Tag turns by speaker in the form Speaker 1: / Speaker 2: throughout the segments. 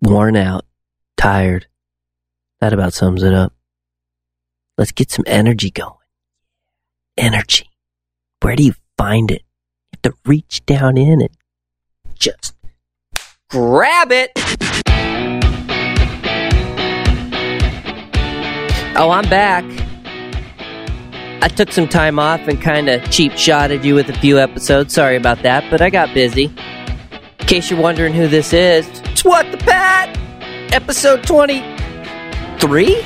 Speaker 1: worn out, tired. That about sums it up. Let's get some energy going. Energy. Where do you find it? You have to reach down in and just grab it. Oh, I'm back. I took some time off and kind of cheap shotted you with a few episodes. Sorry about that, but I got busy. In case you're wondering who this is, it's What the Pat! Episode 23?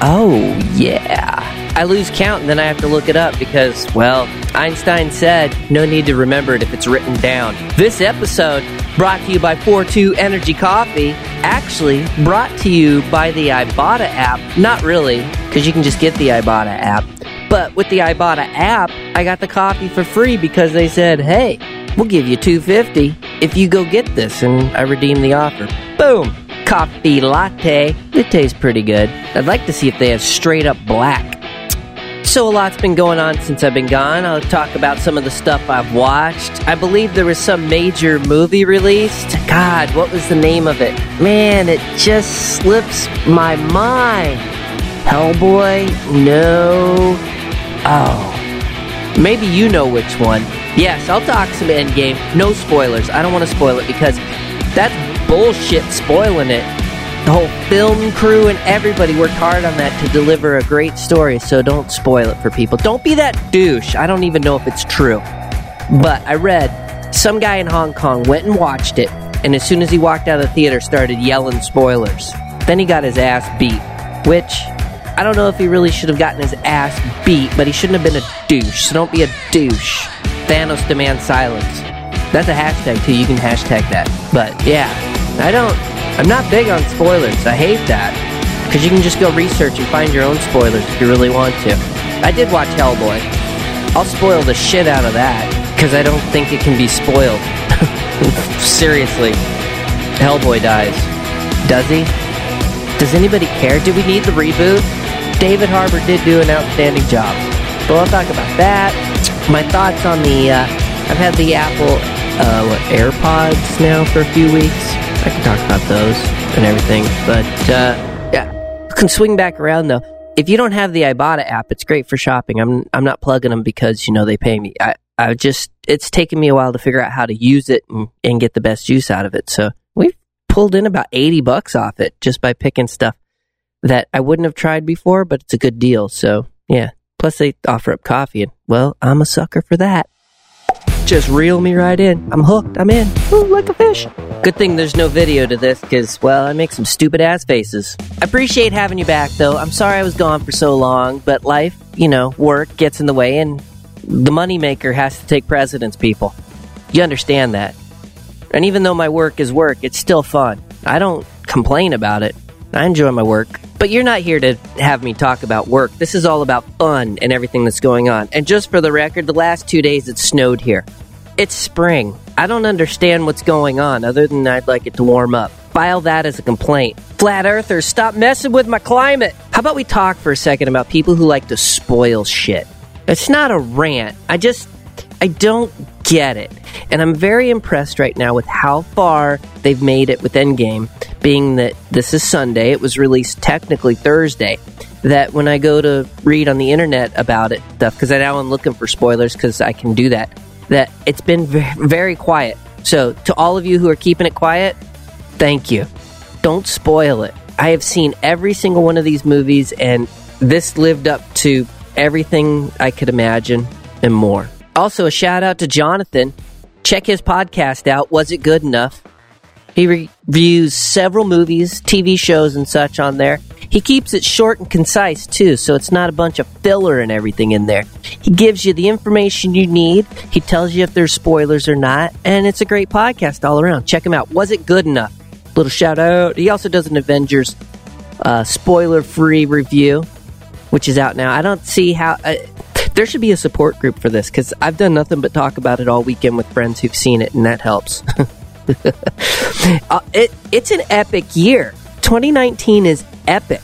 Speaker 1: Oh, yeah. I lose count and then I have to look it up because, well, Einstein said no need to remember it if it's written down. This episode brought to you by Forto Energy Coffee, actually brought to you by the Ibotta app. Not really, because you can just get the Ibotta app. But with the Ibotta app, I got the coffee for free because they said, "Hey, we'll give you 250 if you go get this." And I redeem the offer. Boom. Coffee latte. It tastes pretty good. I'd like to see if they have straight up black. So, a lot's been going on since I've been gone. I'll talk about some of the stuff I've watched. I believe there was some major movie released. God, what was the name of it? Man, it just slips my mind. Hellboy? No. Oh. Maybe you know which one. Yes, I'll talk some Endgame. No spoilers. I don't want to spoil it because that's bullshit spoiling it. The whole film crew and everybody worked hard on that to deliver a great story, so don't spoil it for people. Don't be that douche. I don't even know if it's true. But I read some guy in Hong Kong went and watched it, and as soon as he walked out of the theater, started yelling spoilers. Then he got his ass beat, which I don't know if he really should have gotten his ass beat, but he shouldn't have been a douche, so don't be a douche. Thanos demands silence. That's a hashtag too, you can hashtag that. But yeah, I don't, I'm not big on spoilers. I hate that. Because you can just go research and find your own spoilers if you really want to. I did watch Hellboy. I'll spoil the shit out of that, because I don't think it can be spoiled. Seriously. Hellboy dies. Does he? Does anybody care? Do we need the reboot? David Harbour did do an outstanding job. But I'll talk about that. My thoughts on the. Uh, I've had the Apple uh, what, AirPods now for a few weeks. I can talk about those and everything. But uh, yeah, can swing back around though. If you don't have the Ibotta app, it's great for shopping. I'm I'm not plugging them because you know they pay me. I I just it's taken me a while to figure out how to use it and, and get the best use out of it. So pulled in about eighty bucks off it just by picking stuff that I wouldn't have tried before, but it's a good deal. So yeah. Plus they offer up coffee, and well, I'm a sucker for that. Just reel me right in. I'm hooked. I'm in. Ooh, like a fish. Good thing there's no video to this, because, well, I make some stupid ass faces. I appreciate having you back, though. I'm sorry I was gone for so long, but life, you know, work gets in the way, and the moneymaker has to take precedence, people. You understand that. And even though my work is work, it's still fun. I don't complain about it. I enjoy my work. But you're not here to have me talk about work. This is all about fun and everything that's going on. And just for the record, the last two days it snowed here. It's spring. I don't understand what's going on other than I'd like it to warm up. File that as a complaint. Flat earthers, stop messing with my climate. How about we talk for a second about people who like to spoil shit? It's not a rant. I just, I don't get it. And I'm very impressed right now with how far they've made it with Endgame, being that this is Sunday. It was released technically Thursday. That when I go to read on the internet about it, stuff, because I now I'm looking for spoilers because I can do that, that it's been very, very quiet. So to all of you who are keeping it quiet, thank you. Don't spoil it. I have seen every single one of these movies, and this lived up to everything I could imagine and more. Also, a shout out to Jonathan. Check his podcast out. Was it good enough? He re- reviews several movies, TV shows, and such on there. He keeps it short and concise too, so it's not a bunch of filler and everything in there. He gives you the information you need. He tells you if there's spoilers or not, and it's a great podcast all around. Check him out. Was it good enough? Little shout out. He also does an Avengers uh, spoiler-free review, which is out now. I don't see how. Uh, there should be a support group for this because I've done nothing but talk about it all weekend with friends who've seen it, and that helps. uh, it, it's an epic year. 2019 is epic.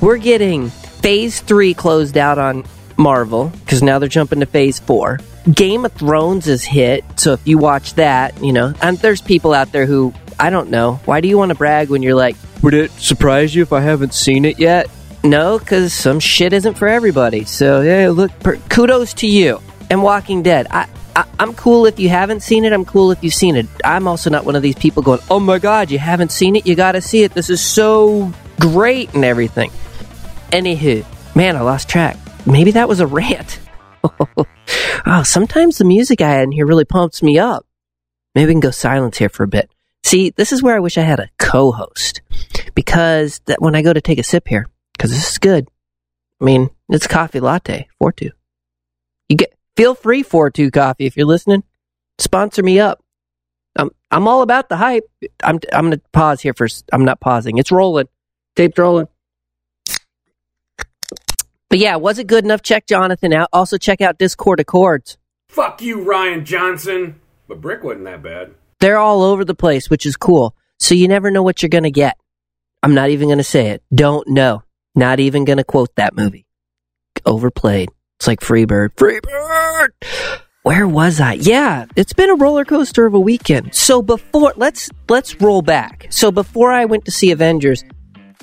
Speaker 1: We're getting phase three closed out on Marvel because now they're jumping to phase four. Game of Thrones is hit, so if you watch that, you know, and there's people out there who I don't know. Why do you want to brag when you're like, would it surprise you if I haven't seen it yet? No, because some shit isn't for everybody. So, yeah, look, per- kudos to you. And Walking Dead. I, I, I'm cool if you haven't seen it. I'm cool if you've seen it. I'm also not one of these people going, oh my god, you haven't seen it? You gotta see it. This is so great and everything. Anywho, man, I lost track. Maybe that was a rant. oh, sometimes the music I had in here really pumps me up. Maybe we can go silence here for a bit. See, this is where I wish I had a co-host because that when I go to take a sip here, because this is good. I mean, it's coffee latte, Forto. You get feel free Forto coffee if you're listening. Sponsor me up. I'm I'm all about the hype. I'm I'm gonna pause here for, I'm not pausing. It's rolling. Tape's rolling. But yeah, was it good enough? Check Jonathan out. Also check out Discord Accords.
Speaker 2: Fuck you, Rian Johnson. But Brick wasn't that bad.
Speaker 1: They're all over the place, which is cool. So you never know what you're gonna get. I'm not even gonna say it. Don't know. Not even gonna quote that movie. Overplayed. It's like Freebird. Freebird! Where was I? Yeah, it's been a roller coaster of a weekend. So before let's let's roll back. So before I went to see Avengers,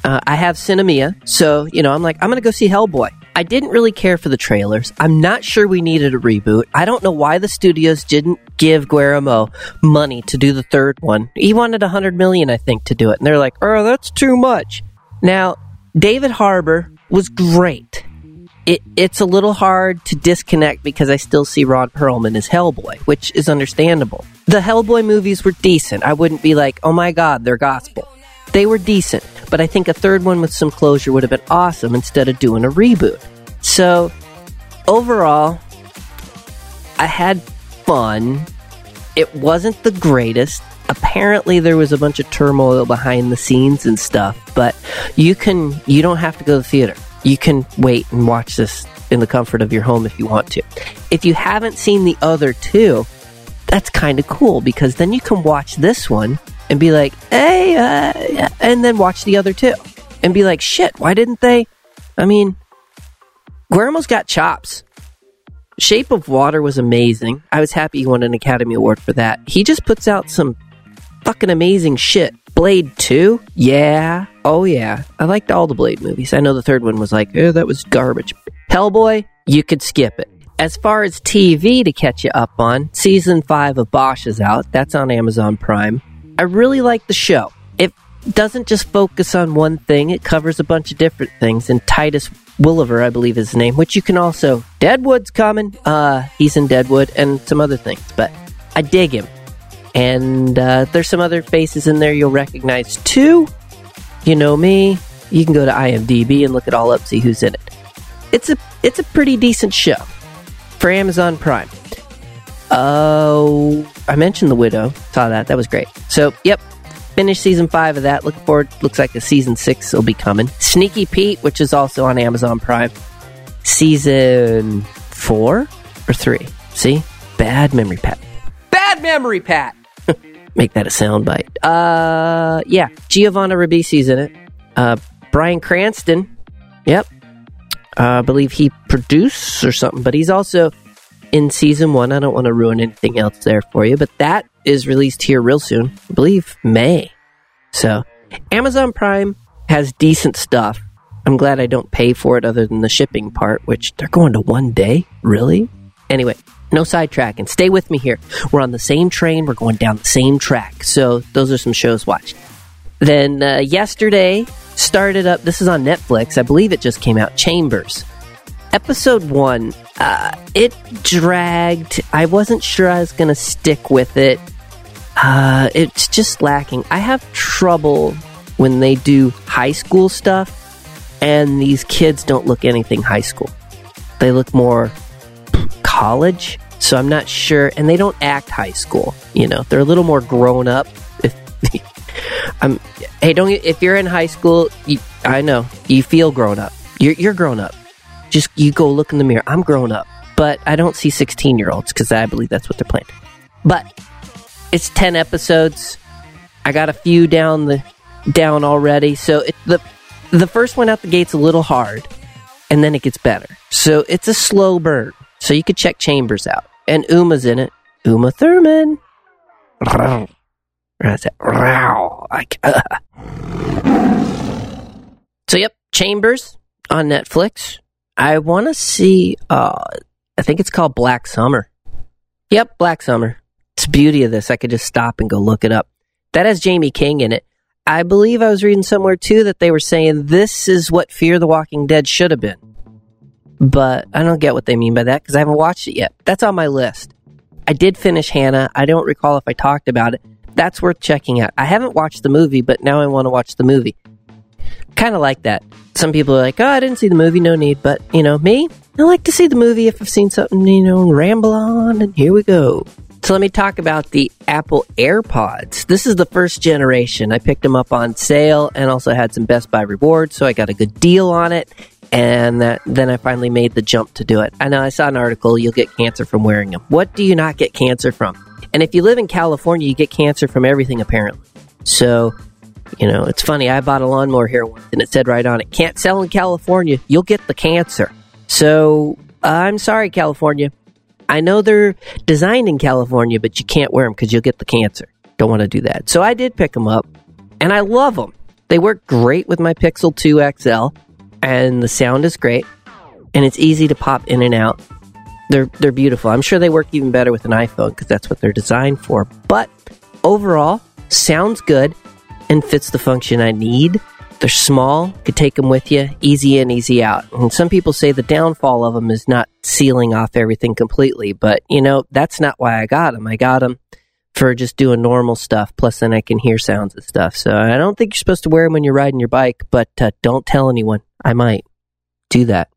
Speaker 1: uh, I have Sinemia, so you know I'm like I'm gonna go see Hellboy. I didn't really care for the trailers. I'm not sure we needed a reboot. I don't know why the studios didn't give Guillermo money to do the third one. He wanted a hundred million, I think, to do it, and they're like, "Oh, that's too much." Now, David Harbour was great. It, it's a little hard to disconnect because I still see Ron Perlman as Hellboy, which is understandable. The Hellboy movies were decent. I wouldn't be like, oh my god, they're gospel. They were decent, but I think a third one with some closure would have been awesome instead of doing a reboot. So, overall, I had fun. It wasn't the greatest. Apparently, there was a bunch of turmoil behind the scenes and stuff, but you can, you don't have to go to the theater. You can wait and watch this in the comfort of your home if you want to. If you haven't seen the other two, that's kind of cool because then you can watch this one and be like, hey, uh, and then watch the other two and be like, shit, why didn't they? I mean, Guillermo's got chops. Shape of Water was amazing. I was happy he won an Academy Award for that. He just puts out some fucking amazing shit. Blade 2? Yeah. Oh, yeah. I liked all the Blade movies. I know the third one was like, eh, that was garbage. Hellboy, you could skip it. As far as TV to catch you up on, season 5 of Bosch is out. That's on Amazon Prime. I really like the show. It doesn't just focus on one thing, it covers a bunch of different things. And Titus Welliver, I believe is his name, which you can also. Deadwood's coming. Uh, he's in Deadwood and some other things, but I dig him. And uh, there's some other faces in there you'll recognize too. You know me. You can go to IMDb and look it all up, see who's in it. It's a it's a pretty decent show for Amazon Prime. Oh, I mentioned The Widow. Saw that. That was great. So, yep, finished season five of that. Looking forward. Looks like a season six will be coming. Sneaky Pete, which is also on Amazon Prime. Season four or three. See, bad memory, Pat. Bad memory, Pat. Make that a soundbite. Uh, yeah, Giovanni Ribisi's in it. Uh, Bryan Cranston. Yep. Uh, I believe he produced or something, but he's also in season one. I don't want to ruin anything else there for you, but that is released here real soon. I believe May. So, Amazon Prime has decent stuff. I'm glad I don't pay for it other than the shipping part, which they're going to one day. Really? Anyway, no sidetracking. Stay with me here. We're on the same train. We're going down the same track. So, those are some shows watched. Then, uh, yesterday, started up. This is on Netflix. I believe it just came out. Chambers episode one, uh, it dragged. I wasn't sure I was to stick with it. Uh, it's just lacking. I have trouble when they do high school stuff, and these kids don't look anything high school. They look more college. So I'm not sure, and they don't act high school. You know, they're a little more grown up. I'm, hey, don't if you're in high school, you, I know you feel grown up. You're you're grown up just you go look in the mirror. I'm grown up, but I don't see 16 year olds because I believe that's what they're playing. But it's 10 episodes. I got a few down the down already. So it, the the first one out the gate's a little hard, and then it gets better. So it's a slow burn. So you could check Chambers out, and Uma's in it. Uma Thurman. So, yep, Chambers on Netflix. I want to see, uh, I think it's called Black Summer. Yep, Black Summer. It's beauty of this. I could just stop and go look it up. That has Jaime King in it. I believe I was reading somewhere too that they were saying this is what Fear the Walking Dead should have been. But I don't get what they mean by that because I haven't watched it yet. That's on my list. I did finish Hannah. I don't recall if I talked about it. That's worth checking out. I haven't watched the movie, but now I want to watch the movie. Kind of like that. Some people are like, oh, I didn't see the movie, no need. But, you know, me, I like to see the movie if I've seen something, you know, ramble on, and here we go. So let me talk about the Apple AirPods. This is the first generation. I picked them up on sale and also had some Best Buy rewards, so I got a good deal on it. And that, then I finally made the jump to do it. I know I saw an article, you'll get cancer from wearing them. What do you not get cancer from? And if you live in California, you get cancer from everything apparently. So, you know, it's funny. I bought a lawnmower here once and it said right on it, can't sell in California. You'll get the cancer. So, I'm sorry, California. I know they're designed in California, but you can't wear them because you'll get the cancer. Don't want to do that. So I did pick them up, and I love them. They work great with my Pixel 2 XL, and the sound is great, and it's easy to pop in and out. They're they're beautiful. I'm sure they work even better with an iPhone because that's what they're designed for. But overall, sounds good and fits the function I need. They're small, could take them with you, easy in, easy out. And some people say the downfall of them is not sealing off everything completely, but you know, that's not why I got them. I got them for just doing normal stuff, plus then I can hear sounds and stuff. So I don't think you're supposed to wear them when you're riding your bike, but uh, don't tell anyone. I might do that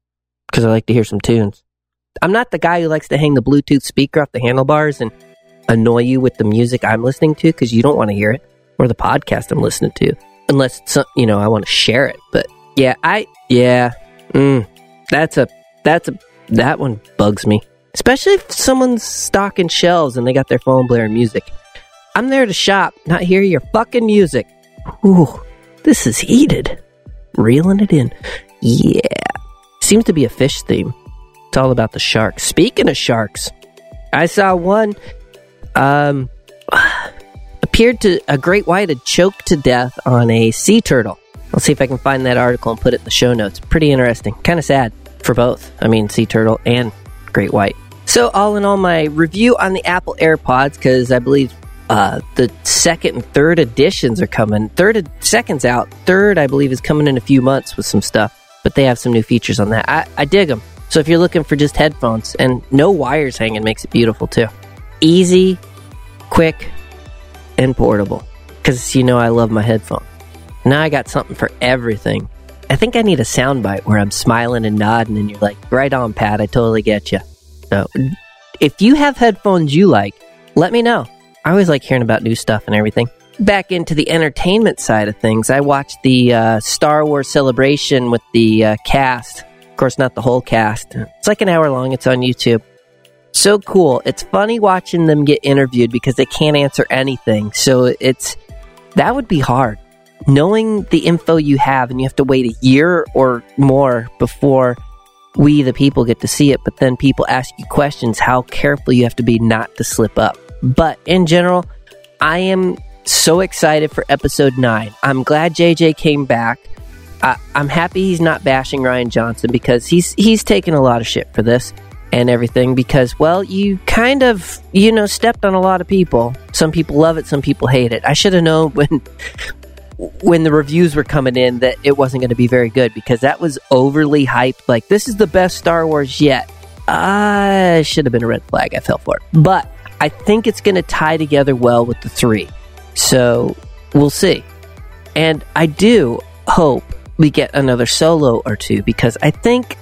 Speaker 1: because I like to hear some tunes. I'm not the guy who likes to hang the Bluetooth speaker off the handlebars and annoy you with the music I'm listening to because you don't want to hear it or the podcast I'm listening to unless you know I want to share it. But yeah, I yeah, mm, that's a that's a that one bugs me, especially if someone's stocking shelves and they got their phone blaring music. I'm there to shop, not hear your fucking music. Ooh, this is heated. Reeling it in. Yeah. Seems to be a fish theme. It's all about the sharks. Speaking of sharks, I saw one um appeared to a great white had choked to death on a sea turtle. I'll see if I can find that article and put it in the show notes. Pretty interesting. Kind of sad for both. I mean, sea turtle and great white. So, all in all, my review on the Apple AirPods, because I believe uh, the second and third editions are coming. Third, second's out. Third, I believe, is coming in a few months with some stuff. But they have some new features on that. I, I dig them. So, if you're looking for just headphones and no wires hanging, makes it beautiful too. Easy, quick, and portable. Because you know I love my headphones. Now I got something for everything. I think I need a soundbite where I'm smiling and nodding, and you're like, right on, Pat, I totally get you. So, if you have headphones you like, let me know. I always like hearing about new stuff and everything. Back into the entertainment side of things, I watched the uh, Star Wars celebration with the uh, cast. Of course, not the whole cast. It's like an hour long, it's on YouTube. So cool. It's funny watching them get interviewed because they can't answer anything. So it's that would be hard. Knowing the info you have and you have to wait a year or more before we the people get to see it, but then people ask you questions, how careful you have to be not to slip up. But in general, I am so excited for episode 9. I'm glad JJ came back. I, I'm happy he's not bashing Rian Johnson because he's he's taken a lot of shit for this and everything because well you kind of you know stepped on a lot of people some people love it some people hate it i should have known when when the reviews were coming in that it wasn't going to be very good because that was overly hyped. Like this is the best star wars yet. I should have been a red flag i fell for it. But i think it's going to tie together well with the three. So we'll see. And i do hope we get another solo or two because i think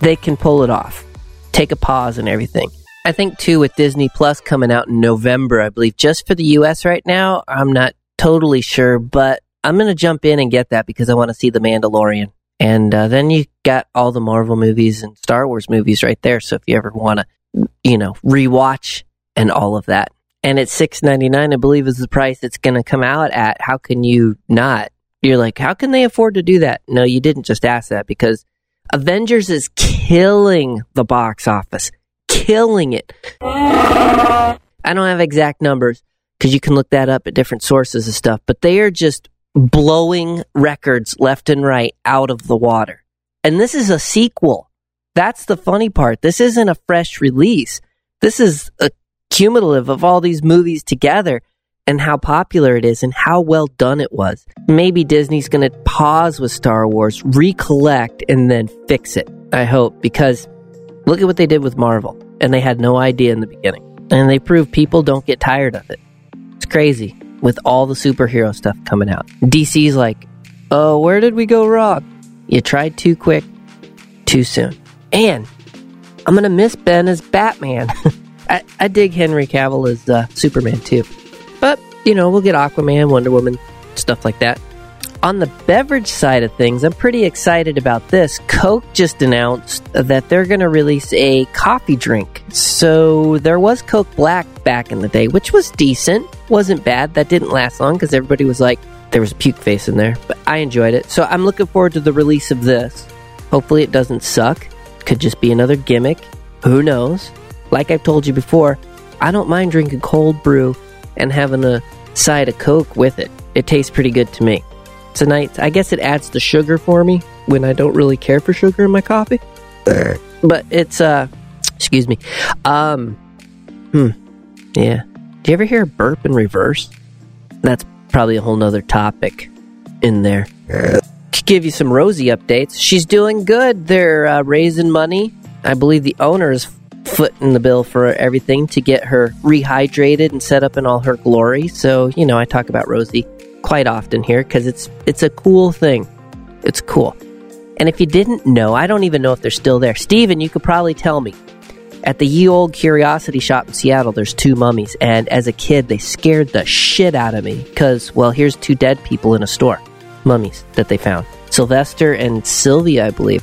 Speaker 1: they can pull it off. Take a pause and everything. I think too with Disney Plus coming out in November, I believe just for the US right now, I'm not totally sure, but I'm going to jump in and get that because I want to see The Mandalorian. And uh, then you got all the Marvel movies and Star Wars movies right there. So if you ever want to, you know, rewatch and all of that. And it's six ninety nine, I believe, is the price it's going to come out at. How can you not? You're like, how can they afford to do that? No, you didn't just ask that because Avengers is killing the box office, killing it. I don't have exact numbers because you can look that up at different sources and stuff. But they are just blowing records left and right out of the water. And this is a sequel. That's the funny part. This isn't a fresh release. This is a cumulative of all these movies together and how popular it is and how well done it was. Maybe Disney's going to pause with Star Wars, recollect, and then fix it. I hope, because look at what they did with Marvel, and they had no idea in the beginning. And they proved people don't get tired of it. It's crazy with all the superhero stuff coming out. DC's like, oh, where did we go wrong? You tried too quick, too soon. And I'm going to miss Ben as Batman. I, I, dig Henry Cavill as uh, Superman too. But, you know, we'll get Aquaman, Wonder Woman, stuff like that. On the beverage side of things, I'm pretty excited about this. Coke just announced that they're going to release a coffee drink. So there was Coke Black back in the day, which was decent. Wasn't bad. That didn't last long because everybody was like, there was a puke face in there. But I enjoyed it. So I'm looking forward to the release of this. Hopefully it doesn't suck. Could just be another gimmick. Who knows? Like I've told you before, I don't mind drinking cold brew and having a side of Coke with it. It tastes pretty good to me. Tonight, I guess it adds the sugar for me when I don't really care for sugar in my coffee. but it's, uh, excuse me. Um, hmm. Yeah. Do you ever hear a burp in reverse? That's probably a whole nother topic in there. Give you some Rosie updates. She's doing good. They're uh, raising money. I believe the owner is footing the bill for everything to get her rehydrated and set up in all her glory. So, you know, I talk about Rosie quite often here because it's it's a cool thing. It's cool. And if you didn't know, I don't even know if they're still there. Steven, you could probably tell me. At the ye old curiosity shop in Seattle, there's two mummies, and as a kid, they scared the shit out of me because, well, here's two dead people in a store, mummies that they found. Sylvester and Sylvia, I believe.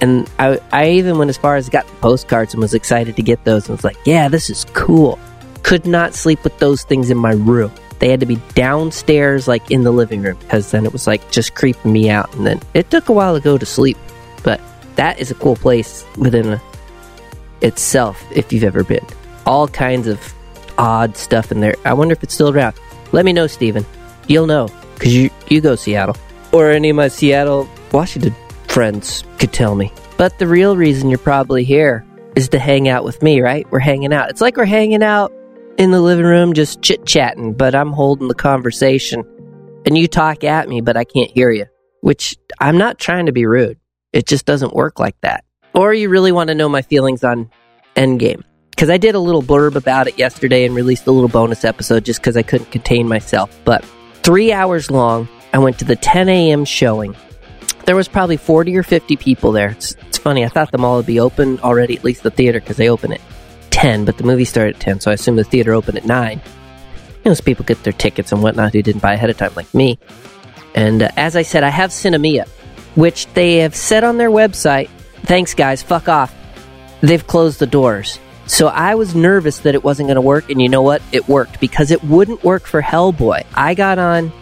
Speaker 1: And I, I even went as far as got the postcards and was excited to get those and was like, yeah, this is cool. Could not sleep with those things in my room. They had to be downstairs, like in the living room, because then it was like just creeping me out. And then it took a while to go to sleep. But that is a cool place within a, itself, if you've ever been. All kinds of odd stuff in there. I wonder if it's still around. Let me know, Steven. You'll know, because you, you go Seattle. Or any of my Seattle, Washington friends could tell me. But the real reason you're probably here is to hang out with me, right? We're hanging out. It's like we're hanging out in the living room just chit chatting, but I'm holding the conversation. And you talk at me, but I can't hear you, which I'm not trying to be rude. It just doesn't work like that. Or you really want to know my feelings on Endgame. Because I did a little blurb about it yesterday and released a little bonus episode just because I couldn't contain myself. But three hours long, I went to the 10 a.m. showing there was probably 40 or 50 people there. It's, it's funny. I thought the mall would be open already, at least the theater, because they open at 10, but the movie started at 10, so I assume the theater opened at 9. You know, so people get their tickets and whatnot who didn't buy ahead of time, like me. And uh, as I said, I have Sinemia, which they have said on their website, thanks guys, fuck off. They've closed the doors. So I was nervous that it wasn't going to work, and you know what? It worked because it wouldn't work for Hellboy. I got on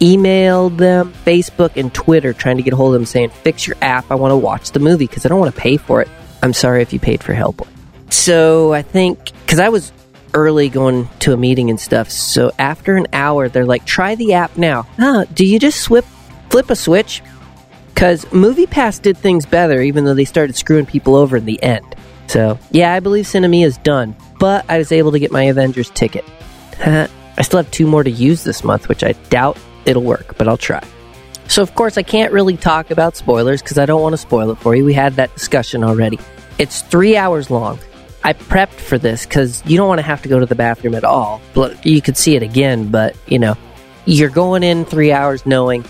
Speaker 1: emailed them, Facebook, and Twitter trying to get a hold of them saying, fix your app. I want to watch the movie because I don't want to pay for it. I'm sorry if you paid for Hellboy. So I think, because I was early going to a meeting and stuff. So after an hour, they're like, try the app now. Huh, do you just flip, flip a switch? Because MoviePass did things better, even though they started screwing people over in the end. So, yeah, I believe Sinemia is done, but I was able to get my Avengers ticket. I still have two more to use this month, which I doubt it'll work, but I'll try. So, of course, I can't really talk about spoilers because I don't want to spoil it for you. We had that discussion already. It's three hours long. I prepped for this because you don't want to have to go to the bathroom at all. You could see it again, but you know, you're going in three hours knowing.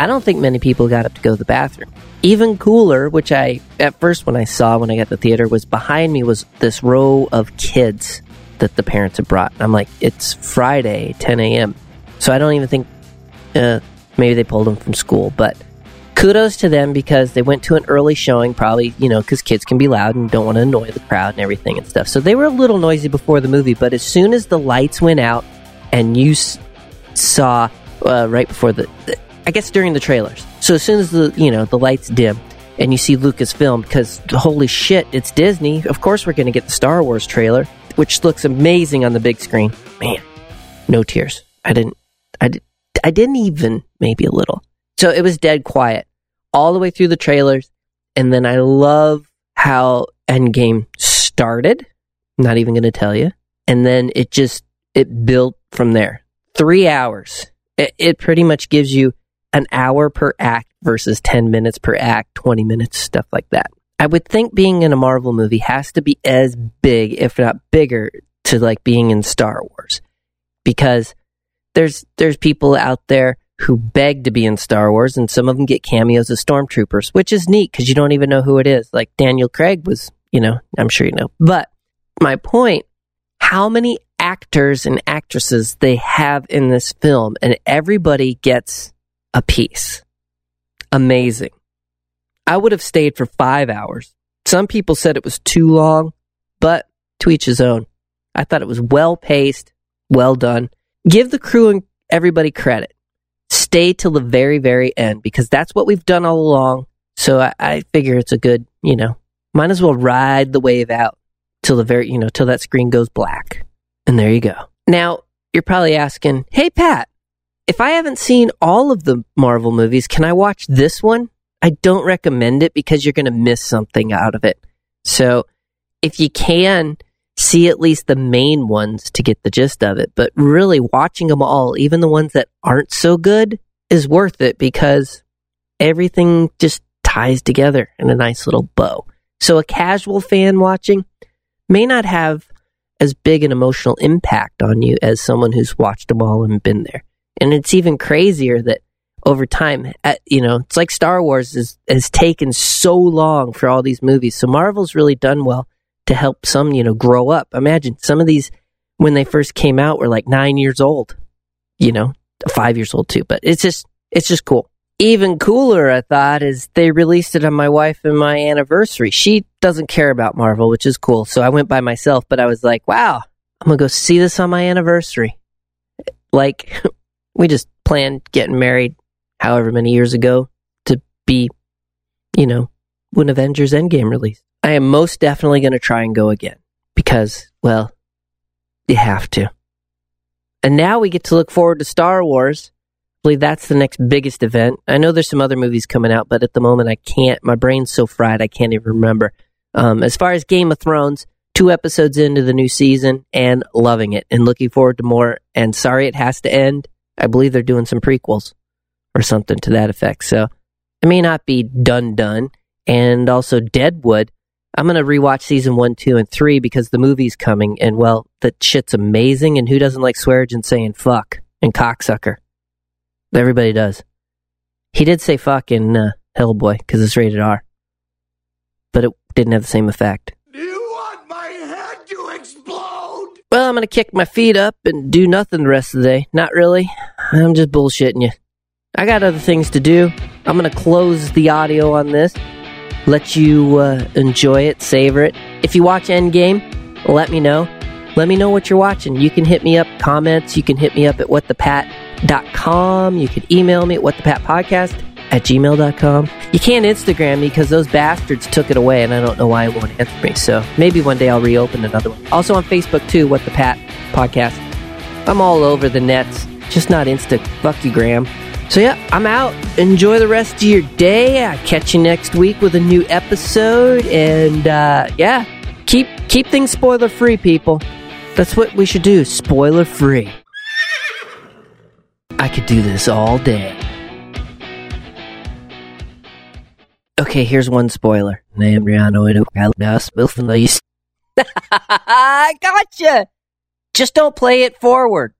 Speaker 1: I don't think many people got up to go to the bathroom. Even cooler, which I at first when I saw when I got to the theater was behind me was this row of kids that the parents had brought. I'm like, it's Friday, 10 a.m. So I don't even think uh, maybe they pulled them from school, but kudos to them because they went to an early showing, probably, you know, because kids can be loud and don't want to annoy the crowd and everything and stuff. So they were a little noisy before the movie, but as soon as the lights went out and you s- saw uh, right before the, the, I guess during the trailers. So as soon as the, you know, the lights dim and you see Lucasfilm, because holy shit, it's Disney. Of course, we're going to get the Star Wars trailer, which looks amazing on the big screen. Man, No tears. I didn't. I did. I didn't even maybe a little. So it was dead quiet all the way through the trailers, and then I love how Endgame started. Not even going to tell you, and then it just it built from there. Three hours. It, it pretty much gives you an hour per act versus 10 minutes per act, 20 minutes, stuff like that. I would think being in a Marvel movie has to be as big, if not bigger, to like being in Star Wars. Because there's there's people out there who beg to be in Star Wars, and some of them get cameos as stormtroopers, which is neat because you don't even know who it is. Like Daniel Craig was, you know, I'm sure you know. But my point, how many actors and actresses they have in this film, and everybody gets a piece. Amazing. I would have stayed for five hours. Some people said it was too long, but to each his own. I thought it was well paced, well done. Give the crew and everybody credit. Stay till the very, very end because that's what we've done all along. So I, I figure it's a good, you know, might as well ride the wave out till the very, you know, till that screen goes black. And there you go. Now, you're probably asking, hey, Pat, if I haven't seen all of the Marvel movies, can I watch this one? I don't recommend it because you're going to miss something out of it. So if you can, see at least the main ones to get the gist of it. But really, watching them all, even the ones that aren't so good, is worth it because everything just ties together in a nice little bow. So a casual fan watching may not have as big an emotional impact on you as someone who's watched them all and been there. And it's even crazier that over time, at, you know, it's like Star Wars is, has taken so long for all these movies. So Marvel's really done well to help some, you know, grow up. Imagine some of these when they first came out were like nine years old, you know, five years old too. But it's just, it's just cool. Even cooler, I thought, is they released it on my wife and my anniversary. She doesn't care about Marvel, which is cool. So I went by myself, but I was like, wow, I'm going to go see this on my anniversary. Like, we just planned getting married however many years ago to be, you know, when Avengers Endgame released. I am most definitely going to try and go again because, well, you have to. And now we get to look forward to Star Wars. I believe that's the next biggest event. I know there's some other movies coming out, but at the moment I can't. My brain's so fried I can't even remember. Um, as far as Game of Thrones, two episodes into the new season and loving it and looking forward to more. And sorry it has to end. I believe they're doing some prequels or something to that effect. So it may not be done done. And also Deadwood. I'm gonna rewatch season one, two, and three because the movie's coming, and well, that shit's amazing. And who doesn't like Swearengen saying "fuck" and "cocksucker"? Everybody does. He did say "fuck" in uh, Hellboy because it's rated R, but it didn't have the same effect.
Speaker 3: Do you want my head to explode?
Speaker 1: Well, I'm gonna kick my feet up and do nothing the rest of the day. Not really. I'm just bullshitting you. I got other things to do. I'm gonna close the audio on this, let you uh, enjoy it, savor it. If you watch Endgame, let me know. Let me know what you're watching. You can hit me up comments. You can hit me up at whatthepat.com. You can email me at whatthepatpodcast at gmail.com. You can't Instagram me because those bastards took it away and I don't know why it won't answer me. So maybe one day I'll reopen another one. Also on Facebook too, What the Pat Podcast. I'm all over the nets, just not Insta. Fuck you, Graham. So yeah, I'm out. Enjoy the rest of your day. I'll catch you next week with a new episode. And uh, yeah, keep keep things spoiler free, people. That's what we should do. Spoiler free. I could do this all day. Okay, here's one spoiler. I gotcha. Just don't play it forward.